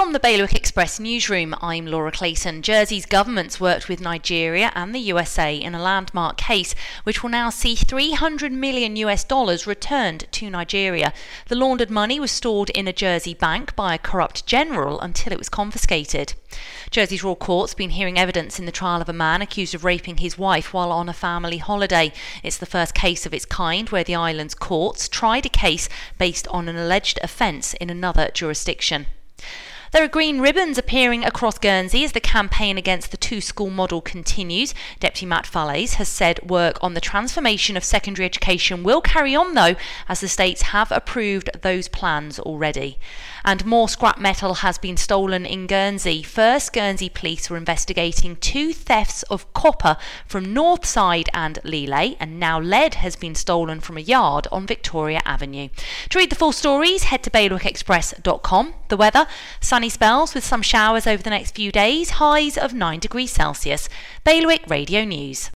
From the Bailiwick Express newsroom, I'm Laura Clayton. Jersey's government's worked with Nigeria and the USA in a landmark case which will now see 300 million US dollars returned to Nigeria. The laundered money was stored in a Jersey bank by a corrupt general until it was confiscated. Jersey's Royal Court's been hearing evidence in the trial of a man accused of raping his wife while on a family holiday. It's the first case of its kind where the island's courts tried a case based on an alleged offence in another jurisdiction. There are green ribbons appearing across Guernsey as the campaign against the two school model continues. Deputy Matt Fallaize has said work on the transformation of secondary education will carry on, though, as the states have approved those plans already. And more scrap metal has been stolen in Guernsey. First, Guernsey police were investigating two thefts of copper from Northside and L'Islet, and now lead has been stolen from a yard on Victoria Avenue. To read the full stories, head to bailiwickexpress.com. The weather, sun sunny spells with some showers over the next few days, highs of 9 degrees Celsius. Bailiwick Radio News.